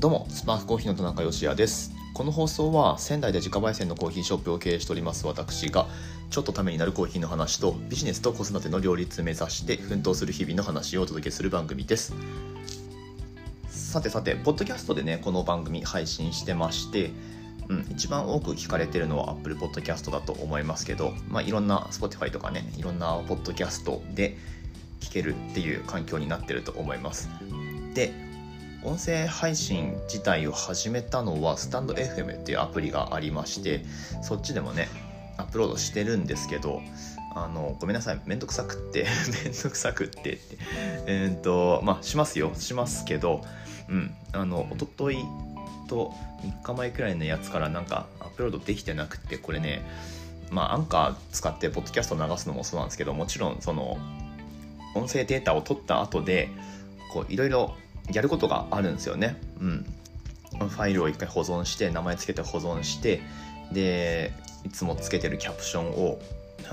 どうもスパークコーヒーの田中芳也です。この放送は仙台で自家焙煎のコーヒーショップを経営しております。私がちょっとためになるコーヒーの話とビジネスと子育ての両立目指して奮闘する日々の話をお届けする番組です。さてさてポッドキャストでねこの番組配信してましてうん、一番多く聞かれてるのは Apple Podcast だと思いますけど、まあ、いろんな Spotify とかねいろんなポッドキャストで聞けるっていう環境になってると思います。で音声配信自体を始めたのはスタンド FM っていうアプリがありましてそっちでもねアップロードしてるんですけどあのごめんなさいめんどくさくって めんどくさくってって。え、っとまあしますよ。しますけどうん。あの一昨日と3日前くらいのやつからなんかアップロードできてなくてこれねまあアンカー使ってポッドキャスト流すのもそうなんですけどもちろんその音声データを取った後でこういろいろやることがあるんですよね。うん。ファイルを一回保存して、名前つけて保存して、で、いつもつけてるキャプションを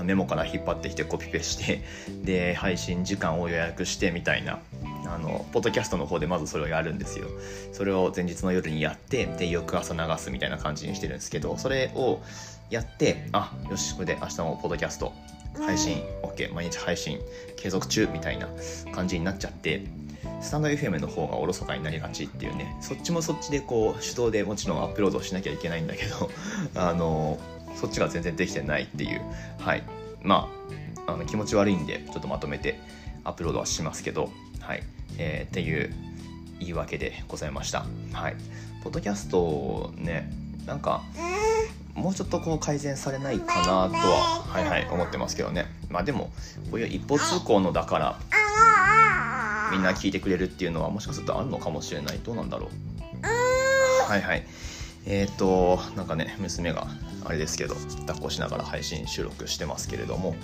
メモから引っ張ってきてコピペして、で、配信時間を予約してみたいな、あの、ポッドキャストの方でまずそれをやるんですよ。それを前日の夜にやって、で、翌朝流すみたいな感じにしてるんですけど、それをやって、あ、よし、これで明日もポッドキャスト配信 OK 毎日配信継続中みたいな感じになっちゃってスタンド FM の方がおろそかになりがちっていうねそっちもそっちでこう手動でもちろんアップロードしなきゃいけないんだけど あのそっちが全然できてないっていうはい。まああの気持ち悪いんでちょっとまとめてアップロードはしますけどはい。えー、っていう言い訳でございました。はい。ポッドキャストねなんかもうちょっとこう改善されないかなとははいはい思ってますけどね。まあでもこういう一方通行のだからみんな聞いてくれるっていうのはもしかするとあるのかもしれない。どうなんだろう。はいはい。えっ、ー、となんかね娘があれですけど抱っこしながら配信収録してますけれども。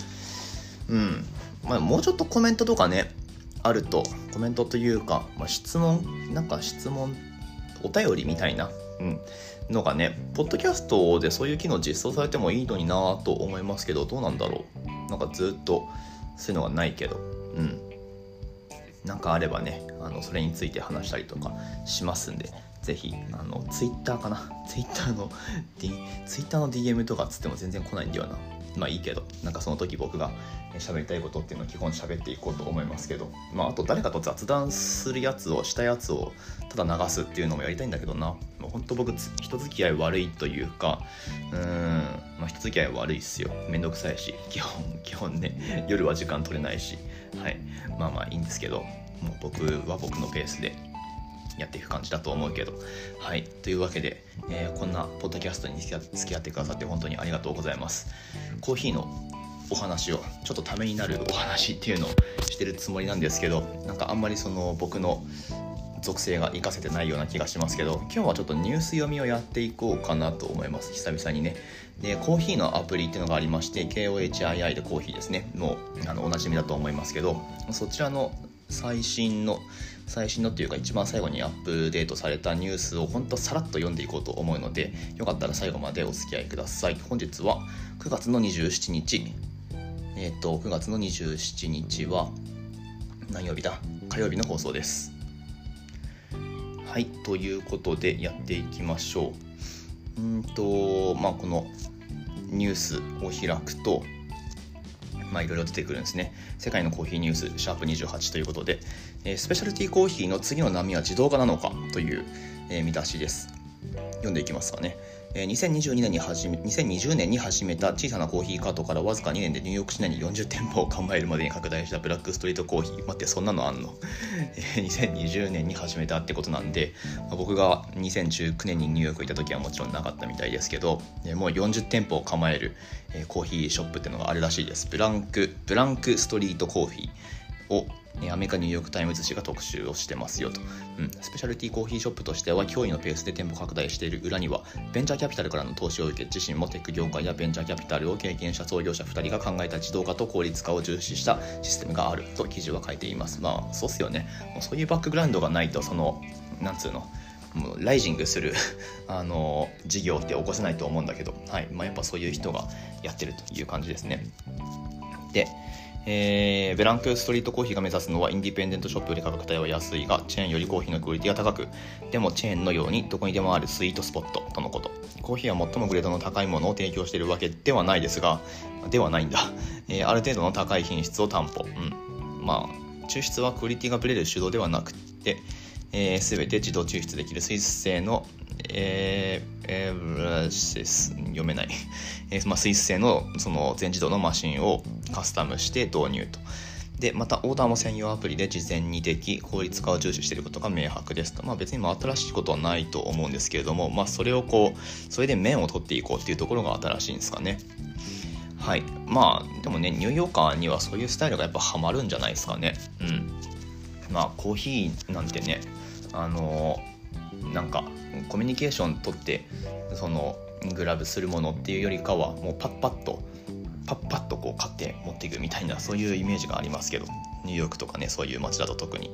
うん。まあもうちょっとコメントとかねあるとコメントというか、まあ、質問なんか質問お便りみたいな、うん、のがねポッドキャストでそういう機能実装されてもいいのになぁと思いますけどどうなんだろう？なんかずっとそういうのがないけど。うん。なんかあればねあのそれについて話したりとかしますんでぜひあのツイッターかな？ツイッターの、D、ツイッターの DM とかつっても全然来ないんだよな。まあいいけどなんかその時僕が喋りたいことっていうのを基本喋っていこうと思いますけどまああと誰かと雑談するやつをしたやつをただ流すっていうのもやりたいんだけどな。もうほんと僕人付き合い悪いというかうーんまあ人付き合い悪いっすよ。めんどくさいし基本 基本ね夜は時間取れないしはい。まあまあいいんですけどもう僕は僕のペースでやっていく感じだと思うけど。はい。というわけで、えー、こんなポッドキャストに付き合ってくださって本当にありがとうございます。コーヒーのお話を、ちょっとためになるお話っていうのをしてるつもりなんですけど、なんかあんまりその僕の属性が活かせてないような気がしますけど今日はちょっとニュース読みをやっていこうかなと思います久々にねでコーヒーのアプリっていうのがありまして KOHII でコーヒーですねもうあのおなじみだと思いますけどそちらの最新の最新のっていうか一番最後にアップデートされたニュースを本当さらっと読んでいこうと思うのでよかったら最後までお付き合いください。本日は9月の27日。えっ、ー、と9月の27日は何曜日だ？火曜日の放送です。はいということでやっていきましょう。うんとまあこのニュースを開くとまあ、いろいろ出てくるんですね。世界のコーヒーニュース、シャープ28ということで、えー、スペシャルティーコーヒーの次の波は自動化なのかという、えー、見出しです。読んでいきますかね。2022年に始め、2020年に始めた小さなコーヒーカートからわずか2年でニューヨーク市内に40店舗を構えるまでに拡大したブラックストリートコーヒー。待って、そんなのあんの、2020年に始めたってことなんで、ま、僕が2019年にニューヨーク行った時はもちろんなかったみたいですけど、もう40店舗を構える、コーヒーショップっていうのがあるらしいです。ブランク、ブランクストリートコーヒーをアメリカニューヨーク・タイムズ紙が特集をしてますよと、うん、スペシャルティーコーヒーショップとしては驚異のペースで店舗拡大している裏にはベンチャーキャピタルからの投資を受け自身もテック業界やベンチャーキャピタルを経験した創業者2人が考えた自動化と効率化を重視したシステムがあると記事は書いています。まあそうっすよね。もうそういうバックグラウンドがないとそのなんつうのもうライジングする あの事業って起こせないと思うんだけど、はい。まあ、やっぱそういう人がやってるという感じですね。でえー、ブランクストリートコーヒーが目指すのはインディペンデントショップより価格帯は安いがチェーンよりコーヒーのクオリティが高くでもチェーンのようにどこにでもあるスイートスポットとのこと。コーヒーは最もグレードの高いものを提供しているわけではないですがではないんだ、えー、ある程度の高い品質を担保、うん、まあ抽出はクオリティがブレる手動ではなくてえー、全て自動抽出できるスイス製の、えーえー、読めない、えーまあ、スイス製のその全自動のマシンをカスタムして導入と。でまたオーダーも専用アプリで事前にでき効率化を重視していることが明白ですと、まあ、別にま新しいことはないと思うんですけれども、まあ、それをこうそれで面を取っていこうっていうところが新しいんですかね。はい。まあでもねニューヨーカーにはそういうスタイルがやっぱハマるんじゃないですかね。うん。まあコーヒーなんてねあのなんかコミュニケーション取ってそのグラブするものっていうよりかはもうパッパッとパッパッとこう買って持っていくみたいなそういうイメージがありますけどニューヨークとかねそういう街だと特に。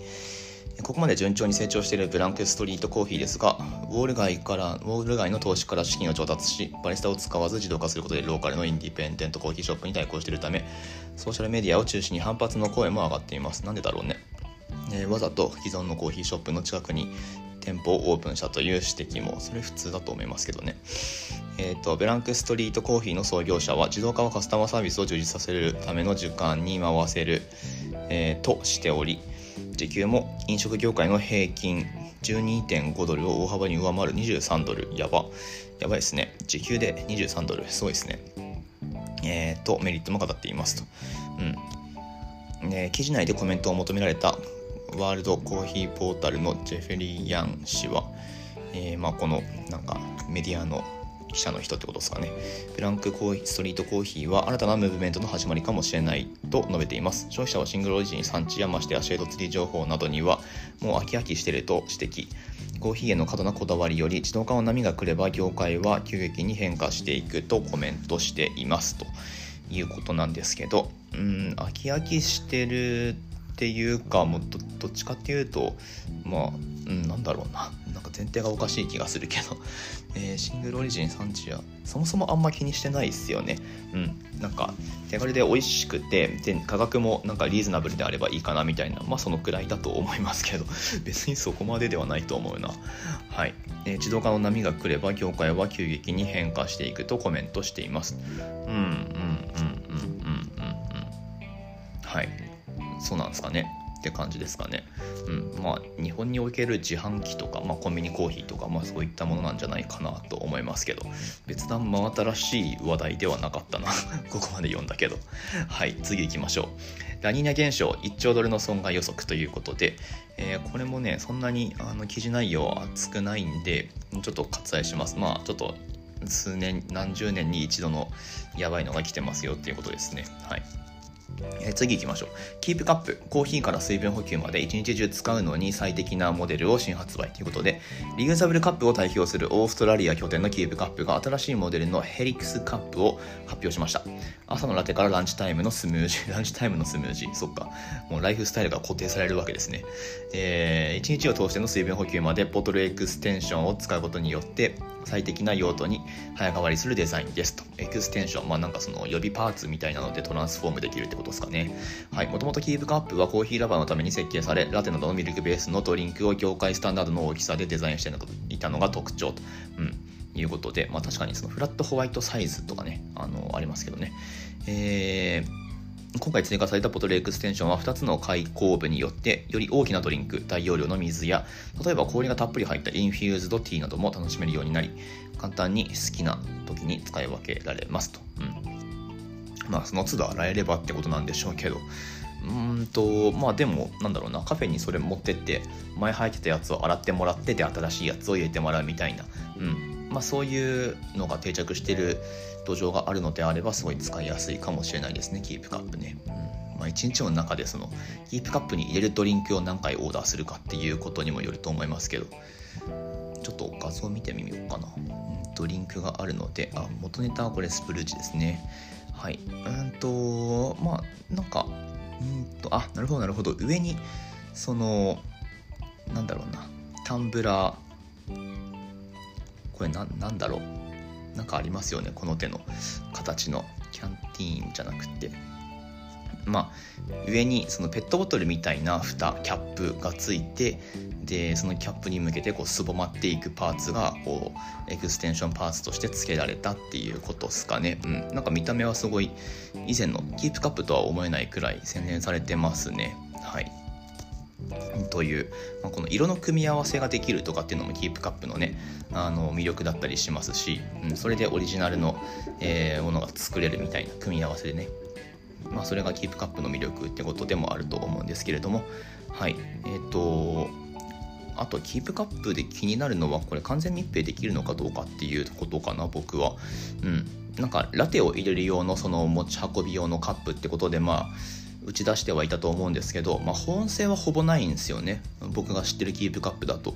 ここまで順調に成長しているブランクストリートコーヒーですがウォール街からウォール街の投資から資金を調達しバリスタを使わず自動化することでローカルのインディペンデントコーヒーショップに対抗しているためソーシャルメディアを中心に反発の声も上がっています。なんでだろうね。えー、わざと既存のコーヒーショップの近くに店舗をオープンしたという指摘もそれ普通だと思いますけどね、えーと、ブランクストリートコーヒーの創業者は自動化はカスタマーサービスを充実させるための時間に回せる、えー、としており時給も飲食業界の平均12.5ドルを大幅に上回る23ドル。やば。やばいですね。時給で23ドル。すごいですね。えー、とメリットも語っていますと。うん、ね、記事内でコメントを求められたワールドコーヒーポータルのジェフェリー・ヤン氏は、えー、まあ、このなんかメディアの記者の人ってことですかね。ブランクコーヒーストリートコーヒーは新たなムーブメントの始まりかもしれないと述べています。消費者はシングルオリジン産地やましてやシェードツリー情報などにはもう飽き飽きしていると指摘。コーヒーへの過度なこだわりより自動化の波が来れば業界は急激に変化していくとコメントしていますということなんですけど、うん、飽き飽きしてるっていうかもうどっちかっていうとまあ、うん、なんだろうな。なんか前提がおかしい気がするけど、えー、シングルオリジン産地はそもそもあんま気にしてないっすよね。うん。なんか手軽で美味しくてで価格もなんかリーズナブルであればいいかなみたいなまあそのくらいだと思いますけど。別にそこまでではないと思うな。はい、えー、自動化の波が来れば業界は急激に変化していくとコメントしています。うんうんうんうんうんうん。はい。そうなんですかね。って感じですかね。うん、まあ日本における自販機とか、まあ、コンビニコーヒーとか、まあ、そういったものなんじゃないかなと思いますけど別段真新しい話題ではなかったな。ここまで読んだけど。はい。次行きましょう。ラニーニャ現象1兆ドルの損害予測ということで、えー、これもねそんなにあの記事内容は厚くないんでちょっと割愛します。まあちょっと数年何十年に一度のやばいのが来てますよっていうことですね。はい。え次行きましょう。キープカップ、コーヒーから水分補給まで一日中使うのに最適なモデルを新発売ということで、リユーザブルカップを代表するオーストラリア拠点のキープカップが新しいモデルのヘリクスカップを発表しました。朝のラテからランチタイムのスムージー、ランチタイムのスムージー、そっか。もうライフスタイルが固定されるわけですね。えー、一日を通しての水分補給までボトルエクステンションを使うことによって、最適な用途に早変わりするデザインですと。エクステンション、まあなんかその予備パーツみたいなのでトランスフォームできるってことことですかね。はい。もともとキープカップはコーヒーラバーのために設計され、ラテなどのミルクベースのドリンクを業界スタンダードの大きさでデザインしていたのが特徴と。うん。いうことで、まあ確かにそのフラットホワイトサイズとかね、あの、ありますけどね。えー、今回追加されたボトルエクステンションは2つの開口部によってより大きなドリンク、大容量の水や例えば氷がたっぷり入ったインフューズドティーなども楽しめるようになり簡単に好きな時に使い分けられますと。うん、まあその都度洗えればってことなんでしょうけど。うんとまあでもなんだろうな。カフェにそれ持ってって前入ってたやつを洗ってもらってで新しいやつを入れてもらうみたいな、うん。まあ、そういうのが定着してる土壌があるのであればすごい使いやすいかもしれないですね。キープカップね。うん。まあ、1日の中でそのキープカップに入れるドリンクを何回オーダーするかっていうことにもよると思いますけど。ちょっと画像見てみようかな、うん、ドリンクがあるのであ元ネタはこれスプルージですね。はい。うんとまあなんかうんとあなるほどなるほど。上にそのなんだろうな。タンブラー。これななんだろう。なんかありますよねこの手の形の。キャンティーンじゃなくて。まあ、上にそのペットボトルみたいな蓋キャップがついてでそのキャップに向けてこうすぼまっていくパーツがこうエクステンションパーツとして付けられたっていうことですかね、うん、なんか見た目はすごい以前のキープカップとは思えないくらい洗練されてますね。はい。という、まあ、この色の組み合わせができるとかっていうのもキープカップのねあの魅力だったりしますし、うん、それでオリジナルの、えー、ものが作れるみたいな組み合わせでねまあ、それがキープカップの魅力ってことでもあると思うんですけれども。はい。えっ、ー、とあとキープカップで気になるのはこれ完全密閉できるのかどうかっていうことかな僕は。うん。なんかラテを入れる用のその持ち運び用のカップってことでまあ打ち出してはいたと思うんですけど、まあ、保温性はほぼないんですよね。僕が知ってるキープカップだと。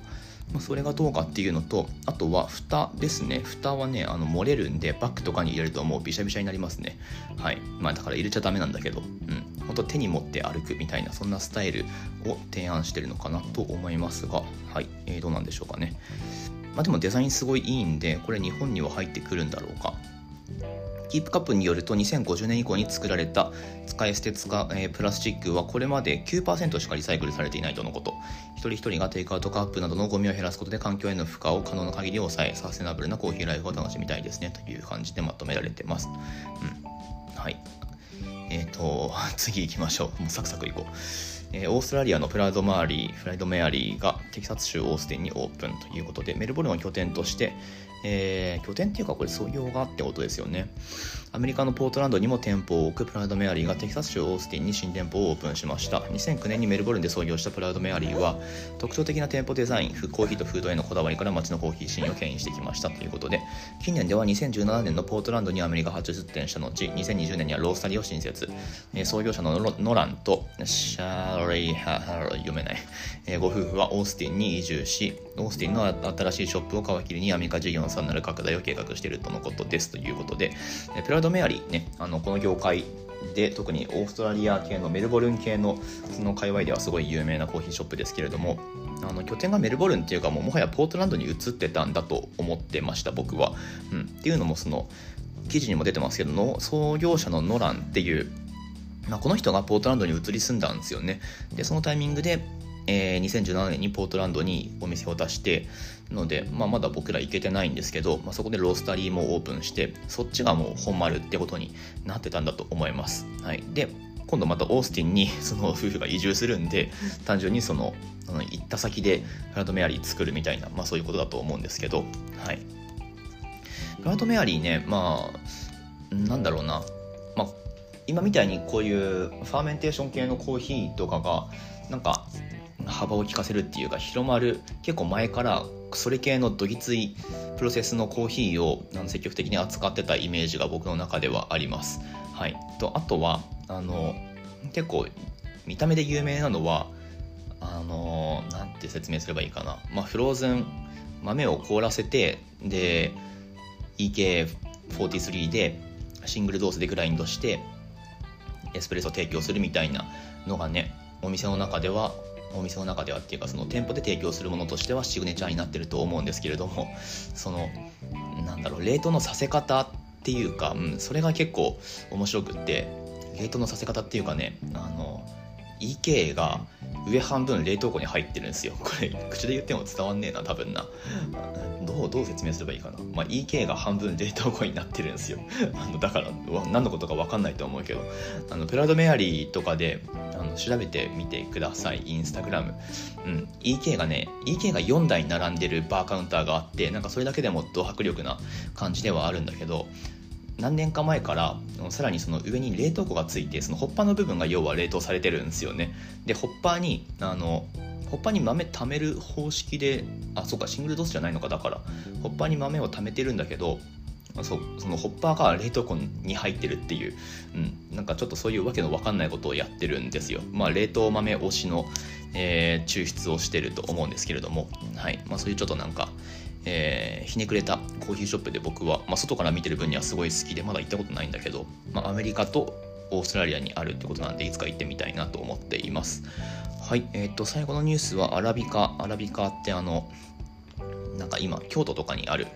まあ、それがどうかっていうのとあとは蓋ですね。蓋はねあの漏れるんでバッグとかに入れるともうびしゃびしゃになりますね。はい。まあだから入れちゃダメなんだけど。うん。本当手に持って歩くみたいなそんなスタイルを提案してるのかなと思いますが。はい、えー、どうなんでしょうかね。まあでもデザインすごいいいんでこれ日本には入ってくるんだろうか。キープカップによると2050年以降に作られた使い捨て使、えー、プラスチックはこれまで9%しかリサイクルされていないとのこと。一人一人がテイクアウトカップなどのゴミを減らすことで環境への負荷を可能な限り抑えサステナブルなコーヒーライフを楽しみたいですねという感じでまとめられてます、うん、はい。えっ、ー、と次行きましょう。もうサクサクいこう。え、オーストラリアのプラドマーリー、フライドメアリーがテキサス州オースティンにオープンということで、メルボルンを拠点として、えー、拠点っていうかこれ創業がってことですよね。アメリカのポートランドにも店舗を置くプラウドメアリーがテキサス州オースティンに新店舗をオープンしました。2009年にメルボルンで創業したプラウドメアリーは特徴的な店舗デザイン、コーヒーとフードへのこだわりから街のコーヒーシーンを牽引してきましたということで、近年では2017年のポートランドにアメリカ初出店した後、2020年にはロースタリーを新設。え創業者のノランとシャーリー・ハー読めない、えご夫婦はオースティンに移住し、オースティンの新しいショップを皮切りにアメリカ事業のさらなる拡大を計画しているとのことですということで、プラウドメアリーね、あのこの業界で特にオーストラリア系のメルボルン系のその界隈ではすごい有名なコーヒーショップですけれどもあの拠点がメルボルンっていうかもうもはやポートランドに移ってたんだと思ってました僕は。うん、っていうのもその記事にも出てますけどの創業者のノランっていうまあ、この人がポートランドに移り住んだんですよね。で、そのタイミングで、えー、2017年にポートランドにお店を出してので、まあ、まだ僕ら行けてないんですけど、まあ、そこでロースタリーもオープンしてそっちがもう本丸ってことになってたんだと思います。はい、で今度またオースティンに その夫婦が移住するんで単純にその行った先でフラッドメアリー作るみたいな、まあ、そういうことだと思うんですけど、はい、フラッドメアリーねまあなんだろうな、まあ、今みたいにこういうファーメンテーション系のコーヒーとかがなんか幅を利かせるっていうか広まる結構前からそれ系のどぎついプロセスのコーヒーを積極的に扱ってたイメージが僕の中ではあります。はい、とあとはあの結構見た目で有名なのはあのなんて説明すればいいかな、まあ、フローズン豆を凍らせてで EK43 でシングルドースでグラインドしてエスプレッソを提供するみたいなのがねお店の中ではお店の中ではっていうかその店舗で提供するものとしてはシグネチャーになってると思うんですけれども そのなんだろう冷凍のさせ方っていうか、うん、それが結構面白くって冷凍のさせ方っていうかねあの EK が上半分冷凍庫に入ってるんですよ。これ口で言っても伝わんねえな多分な。どうどう説明すればいいかな、まあ、EK が半分冷凍庫になってるんですよ。あのだから何のことか分かんないと思うけど。あのプラドメアリーとかであの調べてみてくださいインスタグラム、うん、EK がね EK が4台並んでるバーカウンターがあってなんかそれだけでもド迫力な感じではあるんだけど何年か前からさらにその上に冷凍庫がついてそのホッパーの部分が要は冷凍されてるんですよね。でホッパーにあのホッパーに豆貯める方式であそうかシングルドスじゃないのかだから。ホッパーに豆を貯めてるんだけどそそのホッパーが冷凍庫に入ってるっていう、うん、なんかちょっとそういうわけのわかんないことをやってるんですよ。まあ、冷凍豆推しの、えー、抽出をしてると思うんですけれども、はい。まあ、そういうちょっとなんか、えー、ひねくれたコーヒーショップで僕は、まあ、外から見てる分にはすごい好きでまだ行ったことないんだけど、まあ、アメリカとオーストラリアにあるってことなんでいつか行ってみたいなと思っています。はいえっ、と最後のニュースはアラビカ。アラビカってあのなんか今京都とかにある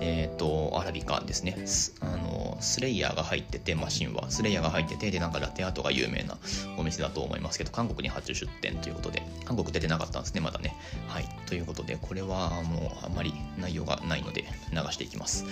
えっ、ー、とアラビカですね。あのスレイヤーが入っててマシンは。スレイヤーが入っててでなんかラテアートが有名なお店だと思いますけど韓国に発注出店ということで。韓国出てなかったんですねまだね。はい。ということでこれはもうあんまり内容がないので流していきます、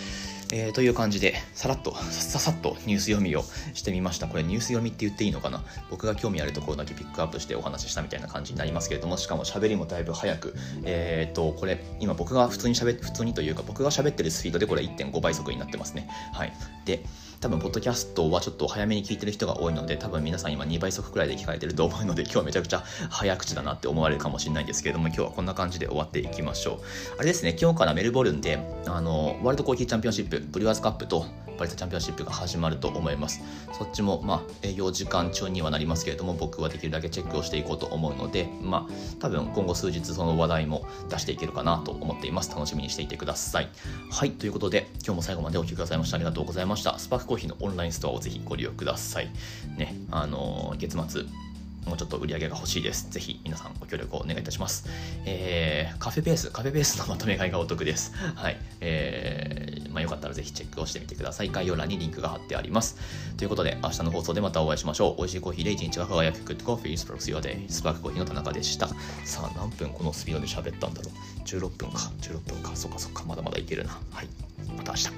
えー、という感じでさらっとささっとニュース読みをしてみました。これニュース読みって言っていいのかな？僕が興味あるところだけピックアップしてお話ししたみたいな感じになりますけれどもしかも喋りもだいぶ早く。えっ、とこれ今僕が普通に喋普通にというか僕が喋ってるスピードでこれ1.5倍速になってますね。はい。で多分、ポッドキャストはちょっと早めに聞いてる人が多いので、多分皆さん今2倍速くらいで聞かれてると思うので、今日はめちゃくちゃ早口だなって思われるかもしれないんですけれども、今日はこんな感じで終わっていきましょう。あれですね、今日からメルボルンで、あの、ワールドコーヒーチャンピオンシップ、ブリュワーズカップと、パリスチャンピオンシップが始まると思います。そっちも、まあ、営業時間中にはなりますけれども、僕はできるだけチェックをしていこうと思うので、まあ、多分今後数日その話題も出していけるかなと思っています。楽しみにしていてください。はい、ということで、今日も最後までお聴きくださいましてありがとうございました。スパークコーヒーのオンラインストアをぜひご利用ください。ね、あのー、月末、もうちょっと売り上げが欲しいです。ぜひ皆さんご協力をお願いいたします。えー、カフェベース、カフェベースのまとめ買いがお得です。はい。えー、まあ、よかったらぜひチェックをしてみてください。概要欄にリンクが貼ってあります。ということで、明日の放送でまたお会いしましょう。美味しいコーヒーで一日が輝く Good Coffee Sparks Your Day スパークコーヒーの田中でした。さあ、何分このスピードで喋ったんだろう。16分か、16分か。そっかそっか、まだまだいけるな。はい。また明日。